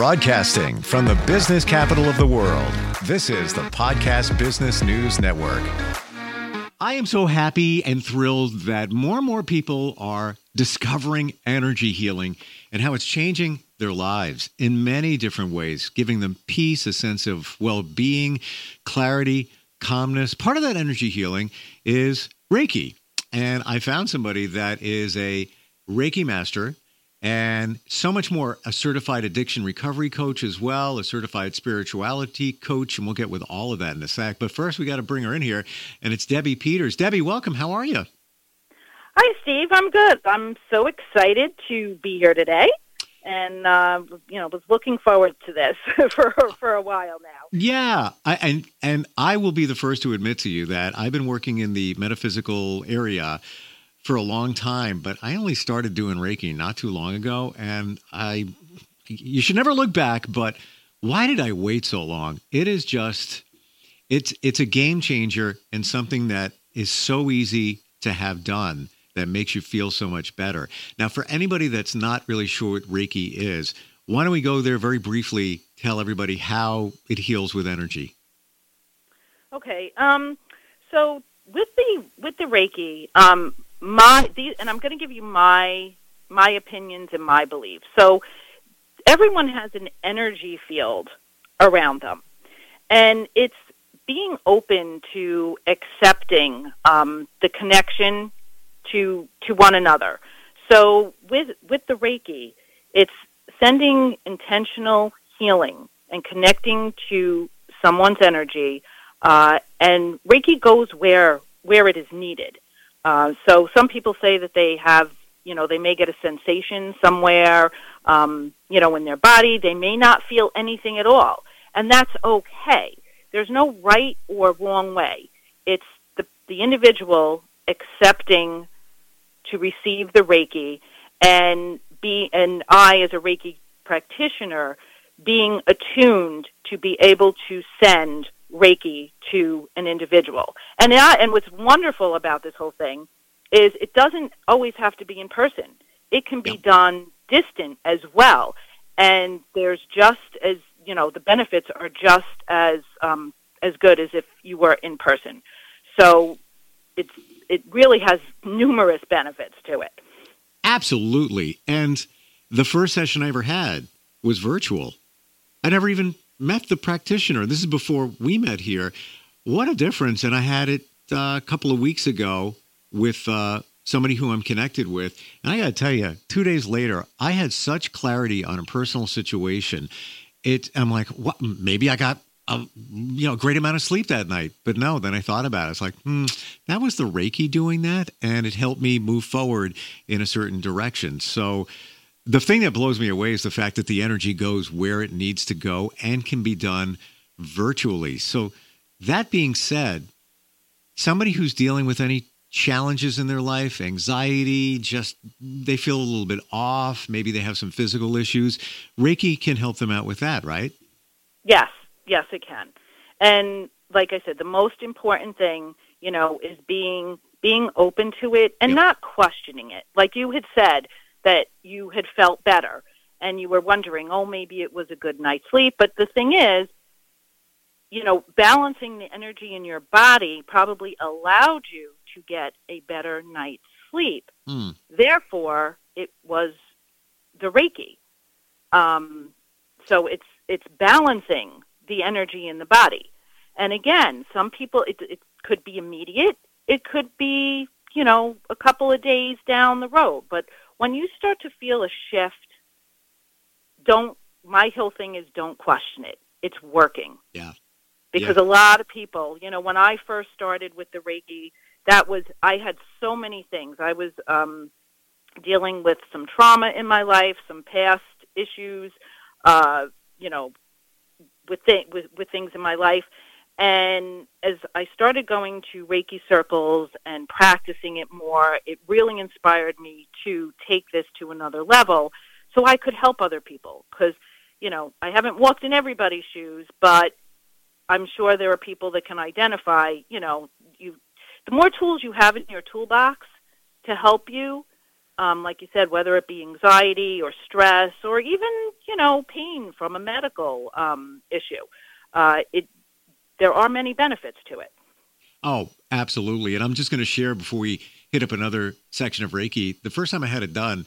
Broadcasting from the business capital of the world, this is the Podcast Business News Network. I am so happy and thrilled that more and more people are discovering energy healing and how it's changing their lives in many different ways, giving them peace, a sense of well being, clarity, calmness. Part of that energy healing is Reiki. And I found somebody that is a Reiki master and so much more a certified addiction recovery coach as well a certified spirituality coach and we'll get with all of that in a sec. But first we got to bring her in here and it's debbie peters. Debbie welcome. How are you hi steve. I'm good. I'm so excited to be here today and uh, you know was looking forward to this for for a while now. Yeah I, and and i will be the first to admit to you that i've been working in the metaphysical area for a long time, but I only started doing Reiki not too long ago. And I, you should never look back, but why did I wait so long? It is just, it's, it's a game changer and something that is so easy to have done that makes you feel so much better. Now, for anybody that's not really sure what Reiki is, why don't we go there very briefly, tell everybody how it heals with energy? Okay. Um, so with the with the Reiki, um, my these, and I'm going to give you my my opinions and my beliefs. So everyone has an energy field around them, and it's being open to accepting um, the connection to to one another. So with with the Reiki, it's sending intentional healing and connecting to someone's energy, uh, and Reiki goes where where it is needed. Uh, so some people say that they have, you know, they may get a sensation somewhere, um, you know, in their body. They may not feel anything at all, and that's okay. There's no right or wrong way. It's the the individual accepting to receive the Reiki and be and I as a Reiki practitioner being attuned to be able to send Reiki to an individual. And I, and what's wonderful about this whole thing is it doesn't always have to be in person. It can be done distant as well. And there's just as you know the benefits are just as um, as good as if you were in person. So it's it really has numerous benefits to it. Absolutely. And the first session I ever had was virtual. I never even met the practitioner. This is before we met here. What a difference. And I had it uh, a couple of weeks ago with uh, somebody who I'm connected with. And I got to tell you, two days later, I had such clarity on a personal situation. It, I'm like, what? Maybe I got a you know great amount of sleep that night. But no, then I thought about it. It's like, hmm, that was the Reiki doing that, and it helped me move forward in a certain direction. So the thing that blows me away is the fact that the energy goes where it needs to go and can be done virtually. So, that being said, somebody who's dealing with any challenges in their life, anxiety, just they feel a little bit off, maybe they have some physical issues, Reiki can help them out with that, right? Yes, yes, it can. And like I said, the most important thing, you know, is being being open to it and yep. not questioning it. Like you had said, that you had felt better and you were wondering, oh, maybe it was a good night's sleep. But the thing is, you know, balancing the energy in your body probably allowed you to get a better night's sleep. Mm. Therefore, it was the Reiki. Um, so it's it's balancing the energy in the body. And again, some people it, it could be immediate. It could be you know a couple of days down the road. But when you start to feel a shift, don't, my whole thing is don't question it. It's working. Yeah. Because yeah. a lot of people, you know, when I first started with the Reiki, that was, I had so many things. I was um, dealing with some trauma in my life, some past issues, uh, you know, with, th- with, with things in my life. And as I started going to Reiki circles and practicing it more, it really inspired me to take this to another level so I could help other people. Because, you know, I haven't walked in everybody's shoes, but I'm sure there are people that can identify, you know, you the more tools you have in your toolbox to help you, um, like you said, whether it be anxiety or stress or even you know pain from a medical um, issue. Uh, it there are many benefits to it. Oh, absolutely. And I'm just going to share before we hit up another section of Reiki. The first time I had it done,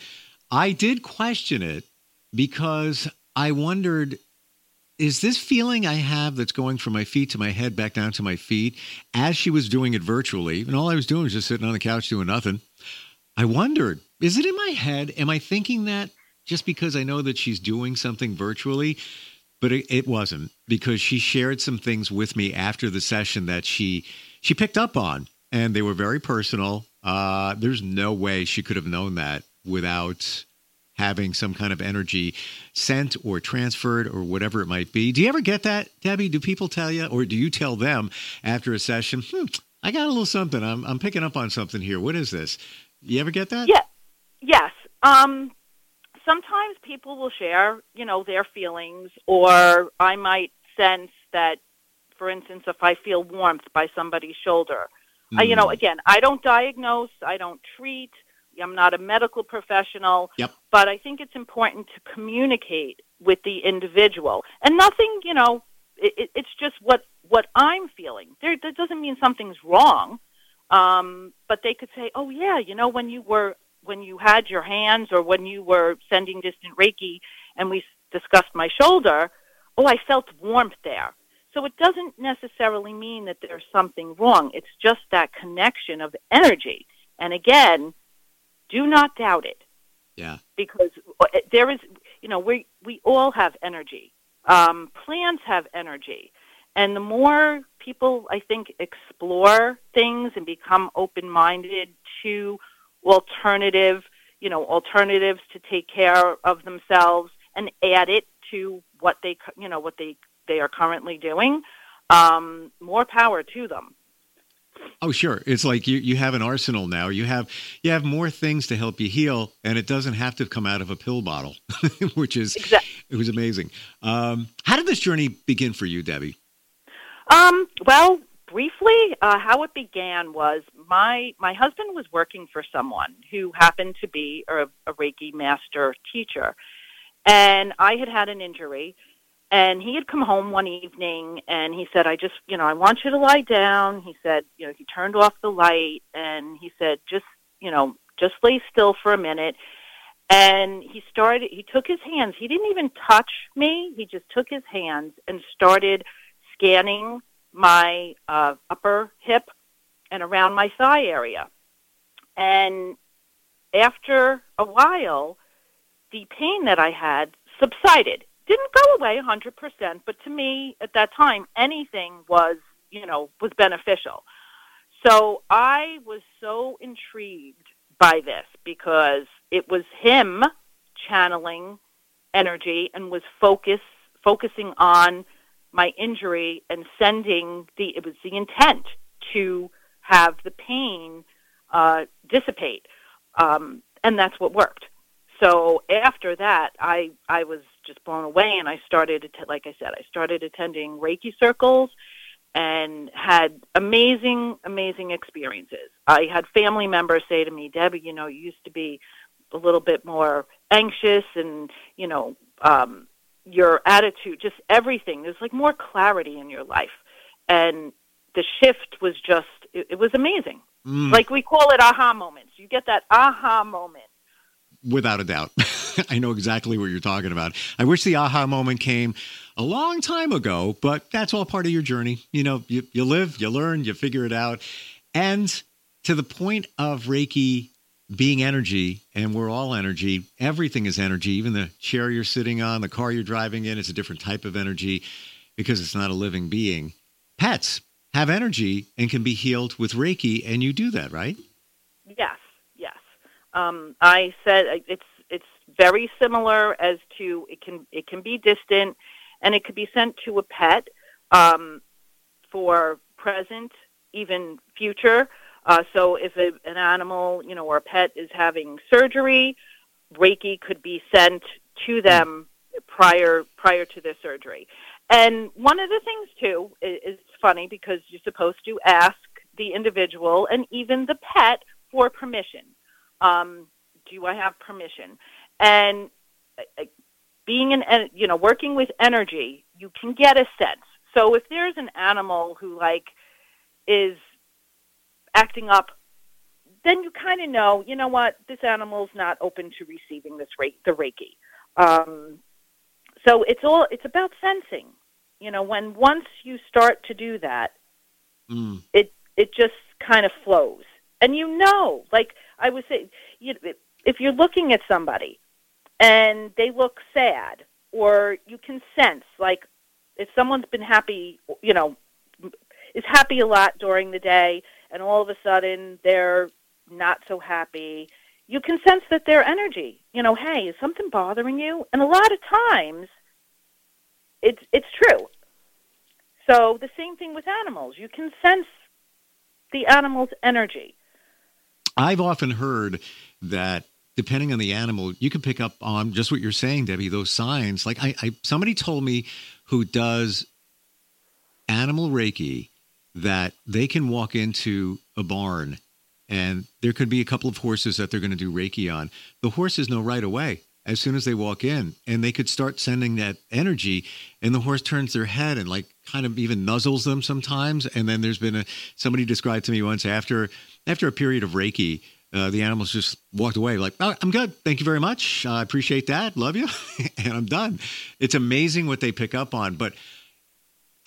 I did question it because I wondered is this feeling I have that's going from my feet to my head back down to my feet as she was doing it virtually, and all I was doing was just sitting on the couch doing nothing. I wondered, is it in my head? Am I thinking that just because I know that she's doing something virtually? But it, it wasn't because she shared some things with me after the session that she she picked up on, and they were very personal. Uh, there's no way she could have known that without having some kind of energy sent or transferred or whatever it might be. Do you ever get that, Debbie? Do people tell you, or do you tell them after a session? Hmm, I got a little something. I'm I'm picking up on something here. What is this? You ever get that? Yeah. Yes. Um, sometimes people will share, you know, their feelings, or I might sense that, for instance, if I feel warmth by somebody's shoulder, mm. I, you know, again, I don't diagnose, I don't treat, I'm not a medical professional, yep. but I think it's important to communicate with the individual, and nothing, you know, it, it's just what what I'm feeling. There, that doesn't mean something's wrong, um, but they could say, "Oh yeah, you know, when you were when you had your hands or when you were sending distant Reiki and we discussed my shoulder, oh, I felt warmth there. So it doesn't necessarily mean that there's something wrong. It's just that connection of energy. And again, do not doubt it. Yeah. Because uh, there is, you know, we we all have energy. Um, plants have energy, and the more people, I think, explore things and become open-minded to alternative, you know, alternatives to take care of themselves and add it to what they, you know, what they they are currently doing. Um, more power to them. Oh, sure. It's like you, you have an arsenal now. You have you have more things to help you heal, and it doesn't have to come out of a pill bottle, which is exactly. it was amazing. Um, how did this journey begin for you, Debbie? Um, well, briefly, uh, how it began was my my husband was working for someone who happened to be a, a Reiki master teacher, and I had had an injury. And he had come home one evening and he said, I just, you know, I want you to lie down. He said, you know, he turned off the light and he said, just, you know, just lay still for a minute. And he started, he took his hands, he didn't even touch me. He just took his hands and started scanning my uh, upper hip and around my thigh area. And after a while, the pain that I had subsided. Didn't go away 100%, but to me at that time, anything was, you know, was beneficial. So I was so intrigued by this because it was him channeling energy and was focus focusing on my injury and sending the it was the intent to have the pain uh, dissipate, um, and that's what worked. So after that, I I was just blown away, and I started like I said, I started attending Reiki circles and had amazing amazing experiences. I had family members say to me, Debbie, you know, you used to be a little bit more anxious and you know um, your attitude, just everything. There's like more clarity in your life. And the shift was just, it, it was amazing. Mm. Like we call it aha moments. You get that aha moment. Without a doubt. I know exactly what you're talking about. I wish the aha moment came a long time ago, but that's all part of your journey. You know, you, you live, you learn, you figure it out. And to the point of Reiki being energy and we're all energy. Everything is energy. Even the chair you're sitting on the car you're driving in is a different type of energy because it's not a living being. Pets have energy and can be healed with reiki and you do that right? Yes yes. Um, i said uh, it's it's very similar as to it can it can be distant and it could be sent to a pet um, for present even future uh, so if a, an animal, you know, or a pet is having surgery, Reiki could be sent to them prior prior to their surgery. And one of the things too is, funny because you're supposed to ask the individual and even the pet for permission. Um, do I have permission? And uh, being an you know working with energy, you can get a sense. So if there's an animal who like is acting up, then you kind of know, you know what, this animal's not open to receiving this rate the Reiki. Um, so it's all it's about sensing. You know, when once you start to do that, mm. it it just kind of flows, and you know, like I was saying, you, if you're looking at somebody and they look sad, or you can sense like if someone's been happy, you know, is happy a lot during the day, and all of a sudden they're not so happy. You can sense that their energy, you know, hey, is something bothering you? And a lot of times, it's it's true. So the same thing with animals. You can sense the animal's energy. I've often heard that depending on the animal, you can pick up on just what you're saying, Debbie. Those signs, like I, I somebody told me who does animal reiki that they can walk into a barn and there could be a couple of horses that they're going to do reiki on. The horses know right away as soon as they walk in and they could start sending that energy and the horse turns their head and like kind of even nuzzles them sometimes. And then there's been a somebody described to me once after after a period of reiki uh, the animals just walked away like oh, i'm good. Thank you very much. I appreciate that. Love you. And i'm done. It's amazing what they pick up on. But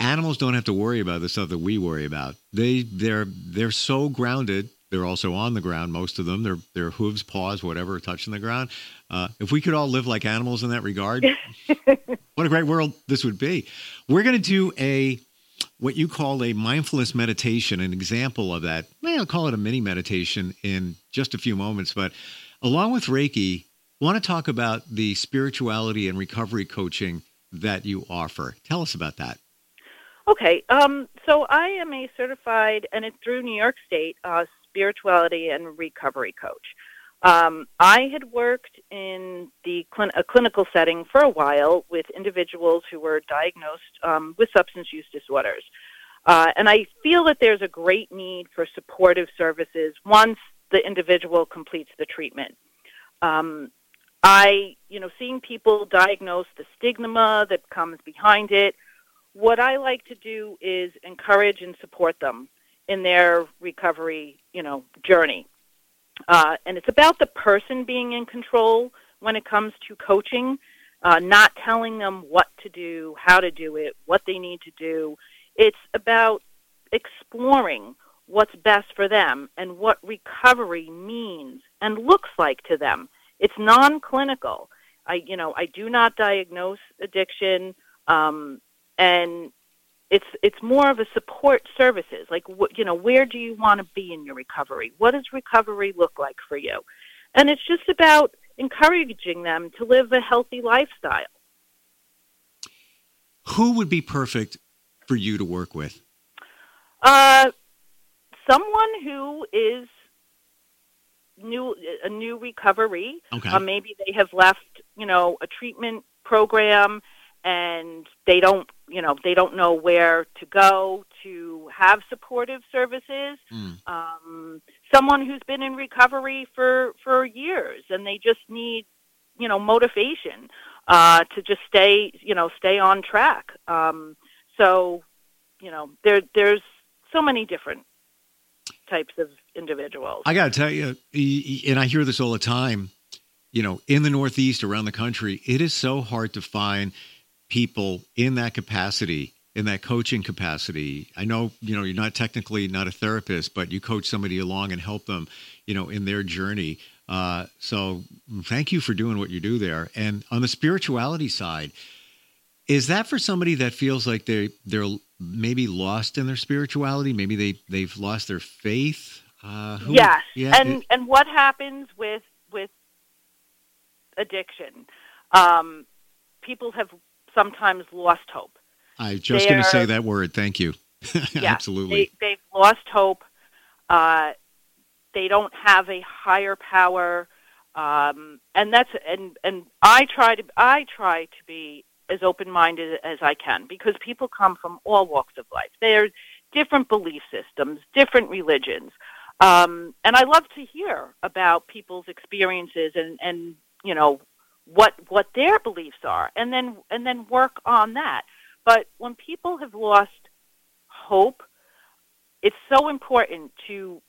animals don't have to worry about the stuff that we worry about they they're they're so grounded they're also on the ground most of them their their hooves paws whatever touching the ground uh, if we could all live like animals in that regard what a great world this would be we're going to do a what you call a mindfulness meditation, an example of that. Well, I'll call it a mini meditation in just a few moments. But along with Reiki, I want to talk about the spirituality and recovery coaching that you offer. Tell us about that. Okay. Um, so I am a certified, and it's through New York State, uh, spirituality and recovery coach. Um, I had worked in the a clinical setting for a while with individuals who were diagnosed um, with substance use disorders. Uh, and I feel that there's a great need for supportive services once the individual completes the treatment. Um, I, you know, seeing people diagnose the stigma that comes behind it, what I like to do is encourage and support them in their recovery, you know, journey. Uh, and it's about the person being in control when it comes to coaching, uh, not telling them what to do, how to do it, what they need to do. It's about exploring what's best for them and what recovery means and looks like to them. It's non-clinical. I, you know, I do not diagnose addiction, um, and it's it's more of a support services like what you know where do you want to be in your recovery? What does recovery look like for you? And it's just about encouraging them to live a healthy lifestyle. Who would be perfect for you to work with? Uh someone who is new a new recovery. Okay. Uh, maybe they have left you know a treatment program and they don't you know they don't know where to go to have supportive services. Mm. um, someone who's been in recovery for for years and they just need you know motivation uh, to just stay you know stay on track. Um, so you know there there's so many different types of individuals. I got to tell you and i hear this all the time you know in the northeast around the country it is so hard to find people in that capacity in that coaching capacity. I know you know you're not technically not a therapist but you coach somebody along and help them you know in their journey. Uh, so thank you for doing what you do there. And on the spirituality side is that for somebody that feels like they they're maybe lost in their spirituality? Maybe they they've lost their faith? Uh, who, yes. Yeah, and it, and what happens with with addiction? Um, people have sometimes lost hope. I was just going to say that word. Thank you. yeah, Absolutely. They, have lost hope. Uh, they don't have a higher power, um, and that's and and I try to I try to be as open minded as I can because people come from all walks of life. They're different belief systems, different religions. Um, and I love to hear about people's experiences and, and you know what what their beliefs are, and then and then work on that. But when people have lost hope, it's so important to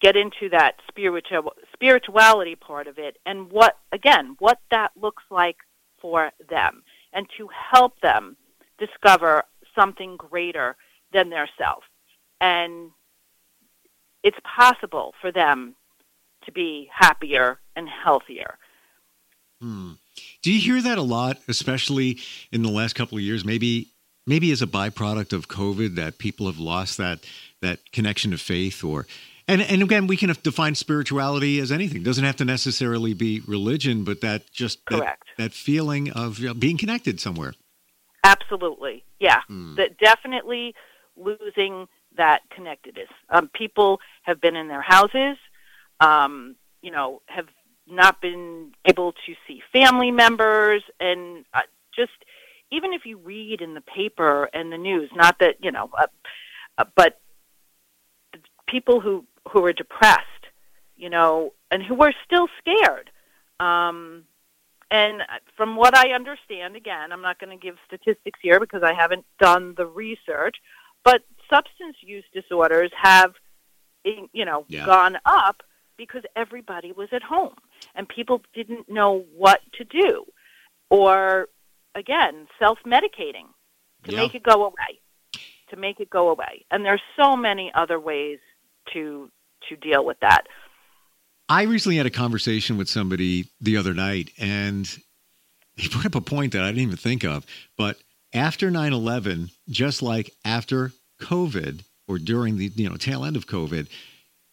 get into that spiritual spirituality part of it and what again what that looks like for them and to help them discover something greater than their self and it's possible for them to be happier and healthier hmm. do you hear that a lot especially in the last couple of years maybe maybe as a byproduct of covid that people have lost that that connection to faith or and and again, we can define spirituality as anything. It doesn't have to necessarily be religion, but that just that, that, feeling of you know, being connected somewhere. Absolutely, yeah. Mm. That definitely losing that connectedness. Um, people have been in their houses, um, you know, have not been able to see family members, and uh, just even if you read in the paper and the news, not that you know, uh, uh, but people who who are depressed, you know, and who are still scared. Um, and from what I understand, again, I'm not going to give statistics here because I haven't done the research, but substance use disorders have, you know, yeah. gone up because everybody was at home and people didn't know what to do, or again, self-medicating to yeah. make it go away, to make it go away. And there's so many other ways to to deal with that. I recently had a conversation with somebody the other night, and he brought up a point that I didn't even think of. But after 9 11, just like after COVID or during the you know tail end of COVID,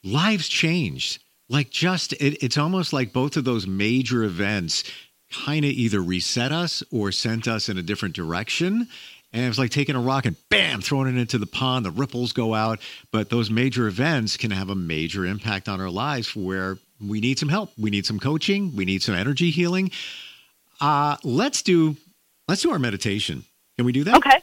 lives changed. Like just it, it's almost like both of those major events kind of either reset us or sent us in a different direction. And it's like taking a rock and bam, throwing it into the pond. The ripples go out. But those major events can have a major impact on our lives where we need some help. We need some coaching. We need some energy healing. Uh, let's do let's do our meditation. Can we do that? Okay.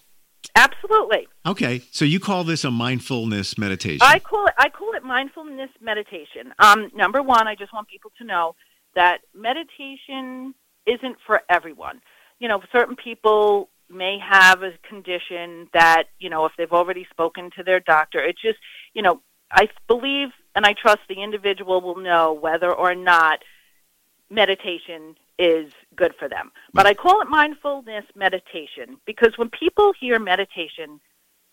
Absolutely. Okay. So you call this a mindfulness meditation? I call it I call it mindfulness meditation. Um, number one, I just want people to know that meditation isn't for everyone. You know, certain people may have a condition that, you know, if they've already spoken to their doctor, it just, you know, I believe and I trust the individual will know whether or not meditation is good for them. But I call it mindfulness meditation because when people hear meditation,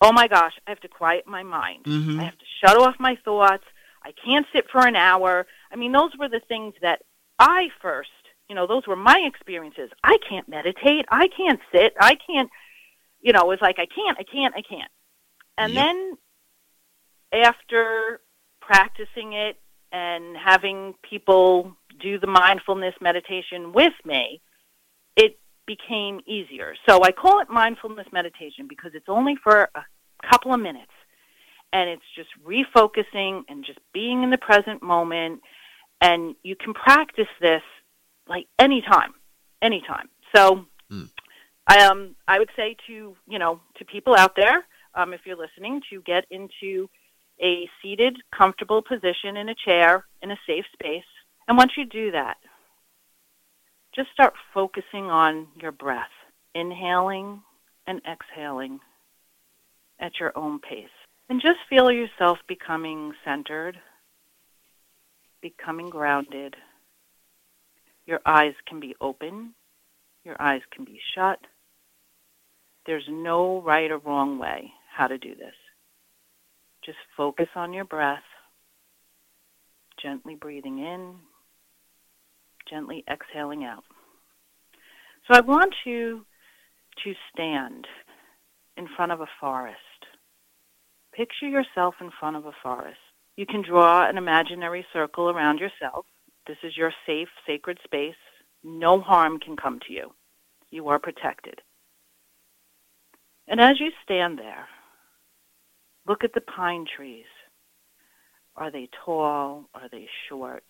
oh my gosh, I have to quiet my mind. Mm-hmm. I have to shut off my thoughts. I can't sit for an hour. I mean, those were the things that I first you know, those were my experiences. I can't meditate. I can't sit. I can't, you know, it's like I can't, I can't, I can't. And yep. then after practicing it and having people do the mindfulness meditation with me, it became easier. So I call it mindfulness meditation because it's only for a couple of minutes. And it's just refocusing and just being in the present moment. And you can practice this like anytime, anytime. So, mm. I um I would say to you know to people out there, um, if you're listening, to get into a seated, comfortable position in a chair in a safe space. And once you do that, just start focusing on your breath, inhaling and exhaling at your own pace. And just feel yourself becoming centered, becoming grounded, your eyes can be open. Your eyes can be shut. There's no right or wrong way how to do this. Just focus on your breath, gently breathing in, gently exhaling out. So I want you to stand in front of a forest. Picture yourself in front of a forest. You can draw an imaginary circle around yourself this is your safe, sacred space. No harm can come to you. You are protected. And as you stand there, look at the pine trees. Are they tall? Are they short?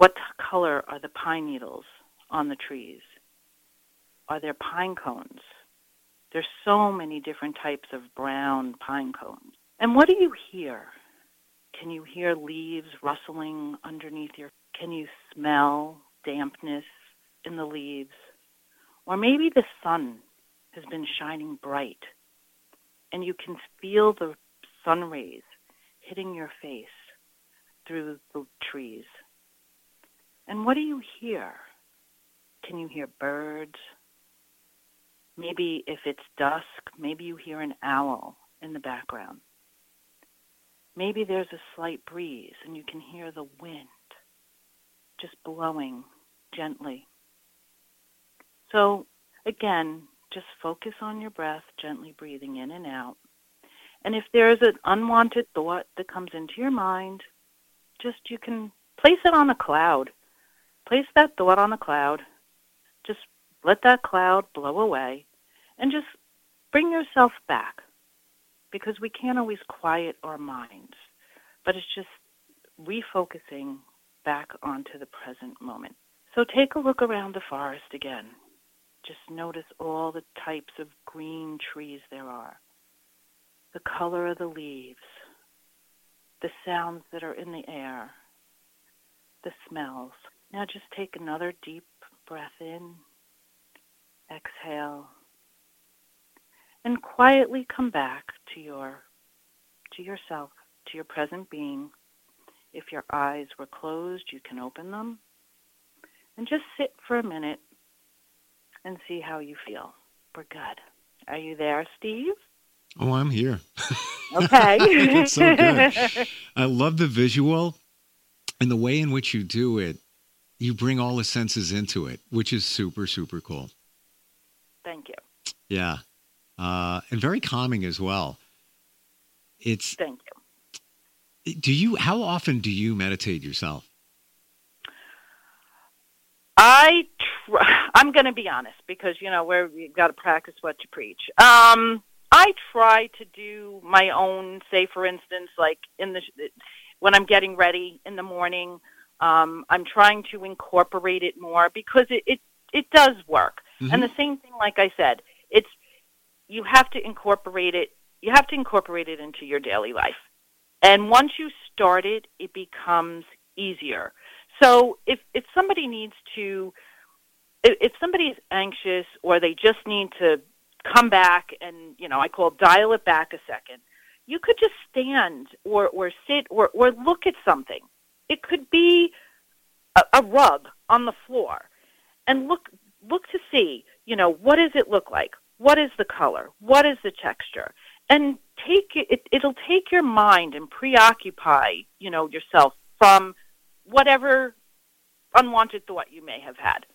What color are the pine needles on the trees? Are there pine cones? There's so many different types of brown pine cones. And what do you hear? Can you hear leaves rustling underneath your can you smell dampness in the leaves? Or maybe the sun has been shining bright and you can feel the sun rays hitting your face through the trees. And what do you hear? Can you hear birds? Maybe if it's dusk, maybe you hear an owl in the background. Maybe there's a slight breeze and you can hear the wind just blowing gently. So, again, just focus on your breath, gently breathing in and out. And if there's an unwanted thought that comes into your mind, just you can place it on a cloud. Place that thought on a cloud. Just let that cloud blow away and just bring yourself back because we can't always quiet our minds, but it's just refocusing back onto the present moment. So take a look around the forest again. Just notice all the types of green trees there are, the color of the leaves, the sounds that are in the air, the smells. Now just take another deep breath in, exhale, and quietly come back to your to yourself, to your present being. If your eyes were closed, you can open them. And just sit for a minute and see how you feel. We're good. Are you there, Steve? Oh, I'm here. Okay. it's so good. I love the visual and the way in which you do it. You bring all the senses into it, which is super, super cool. Thank you. Yeah. Uh, and very calming as well. It's. Thank you. Do you? How often do you meditate yourself? I tr- I'm going to be honest because you know where you've got to practice what you preach. Um, I try to do my own. Say, for instance, like in the when I'm getting ready in the morning, um, I'm trying to incorporate it more because it it, it does work. Mhm. And the same thing, like I said, it's you have to incorporate it. You have to incorporate it into your daily life. And once you start it, it becomes easier. So if if somebody needs to, if, if somebody is anxious or they just need to come back and you know I call dial it back a second, you could just stand or or sit or or look at something. It could be a, a rug on the floor, and look look to see you know what does it look like? What is the color? What is the texture? And take it, it it'll take your mind and preoccupy you know yourself from whatever unwanted thought you may have had.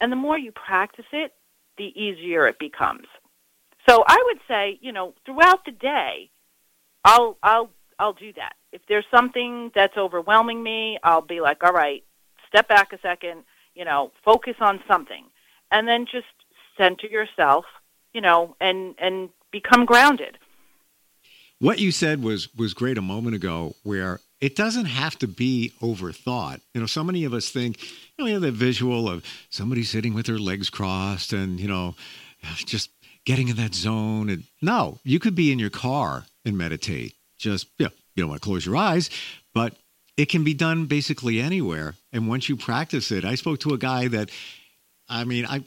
And the more you practice it, the easier it becomes. So I would say, you know, throughout the day, I'll I'll I'll do that. If there's something that's overwhelming me, I'll be like, all right, step back a second, you know, focus on something, and then just center yourself, you know, and and become grounded. What you said was was great a moment ago, where it doesn't have to be overthought. You know, so many of us think, you know, we have that visual of somebody sitting with their legs crossed and you know, just getting in that zone. And no, you could be in your car and meditate. Just you, know, you don't want to close your eyes, but it can be done basically anywhere. And once you practice it, I spoke to a guy that, I mean, I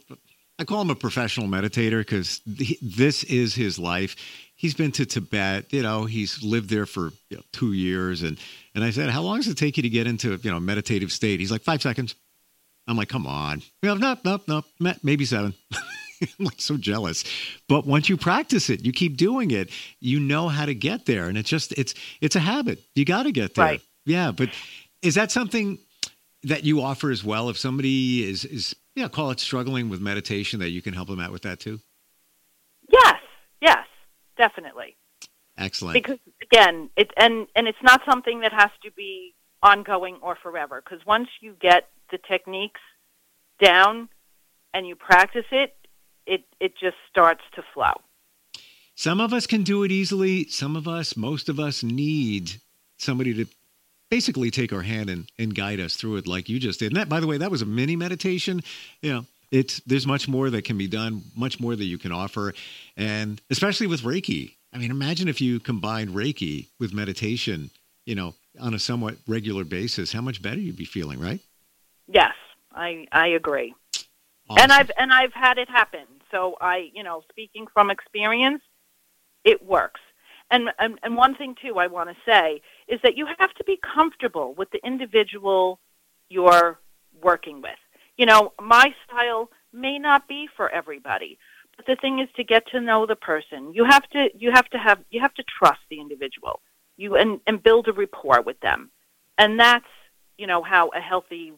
I call him a professional meditator because this is his life. He's been to Tibet, you know, he's lived there for you know, two years. And, and I said, How long does it take you to get into, you know, meditative state? He's like, Five seconds. I'm like, Come on. Nope, nope, nope, maybe seven. I'm like so jealous. But once you practice it, you keep doing it, you know how to get there. And it's just, it's, it's a habit. You got to get there. Right. Yeah. But is that something that you offer as well? If somebody is, is, yeah, call it struggling with meditation, that you can help them out with that too? Yes, yes, definitely. Excellent. Because again, it and and it's not something that has to be ongoing or forever. Because once you get the techniques down and you practice it, it it just starts to flow. Some of us can do it easily. Some of us, most of us, need somebody to basically take our hand and, and guide us through it like you just did. And that, by the way, that was a mini meditation. You know, it's there's much more that can be done, much more that you can offer, and especially with Reiki. I mean, imagine if you combined Reiki with meditation. You know, on a somewhat regular basis, how much better you'd be feeling, right? Yes, I I agree. Awesome. And I've and I've had it happen. So I, you know, speaking from experience, it works. And and, and one thing too I want to say is that you have to be comfortable with the individual you're working with. You know, my style may not be for everybody, but the thing is to get to know the person. You have to you have to have you have to trust the individual. You and and build a rapport with them. And that's, you know, how a healthy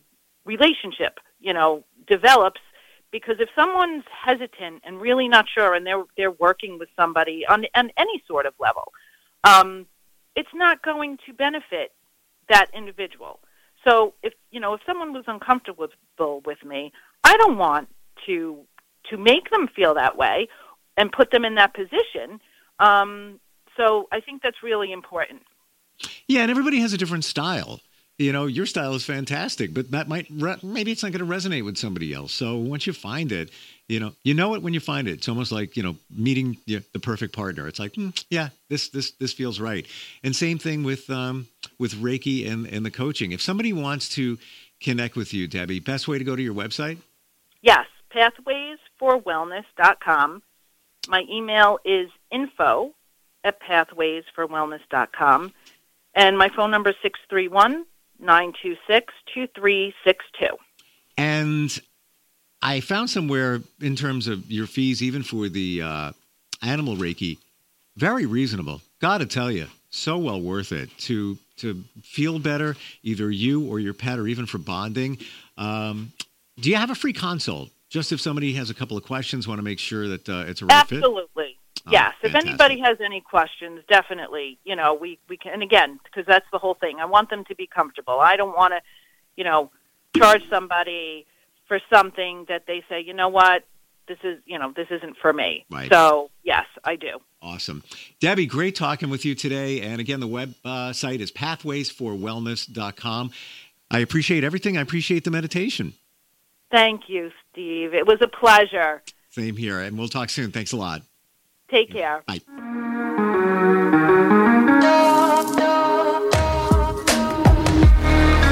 relationship, you know, develops because if someone's hesitant and really not sure and they're they're working with somebody on on any sort of level, um, it's not going to benefit that individual. So if you know if someone was uncomfortable with me, I don't want to to make them feel that way and put them in that position. Um, so I think that's really important. Yeah, and everybody has a different style you know your style is fantastic but that might re- maybe it's not going to resonate with somebody else. So once you find it you know you know it when you find it. It's almost like you know meeting know, the perfect partner. It's like mm, yeah this this this feels right. And same thing with um with reiki and and the coaching. If somebody wants to connect with you debbie best way to go to your website? Yes pathwaysforwellness.com my email is info at pathwaysforwellness.com and my phone number is 631 926 2362. And I found somewhere in terms of your fees, even for the uh, animal Reiki, very reasonable. Got to tell you, so well worth it to to feel better, either you or your pet, or even for bonding. Um, do you have a free consult? Just if somebody has a couple of questions, want to make sure that uh, it's a right Absolutely. fit. Absolutely. Oh, yes. If anybody has any questions, definitely, you know, we, we can, and again, because that's the whole thing. I want them to be comfortable. I don't want to, you know, charge somebody for something that they say, you know what, this is, you know, this isn't for me. Right. So, yes, I do. Awesome. Debbie, great talking with you today. And again, the website uh, is pathwaysforwellness.com. I appreciate everything. I appreciate the meditation. Thank you, Steve. It was a pleasure. Same here. And we'll talk soon. Thanks a lot. Take care. Bye.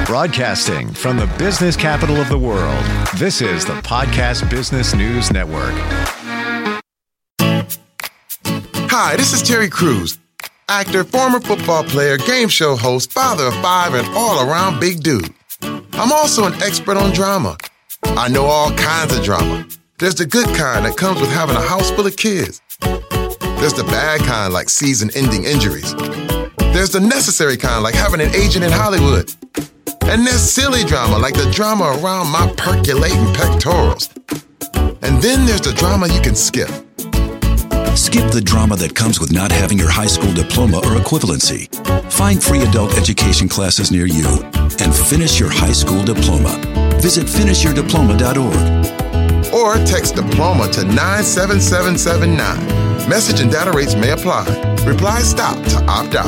Broadcasting from the business capital of the world, this is the Podcast Business News Network. Hi, this is Terry Crews, actor, former football player, game show host, father of five, and all around big dude. I'm also an expert on drama. I know all kinds of drama. There's the good kind that comes with having a house full of kids. There's the bad kind like season ending injuries. There's the necessary kind like having an agent in Hollywood. And there's silly drama like the drama around my percolating pectorals. And then there's the drama you can skip. Skip the drama that comes with not having your high school diploma or equivalency. Find free adult education classes near you and finish your high school diploma. Visit finishyourdiploma.org. Or text diploma to 97779. Message and data rates may apply. Reply stop to opt out.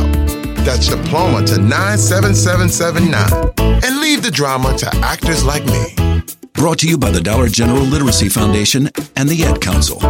That's diploma to 97779. And leave the drama to actors like me. Brought to you by the Dollar General Literacy Foundation and the Ad Council.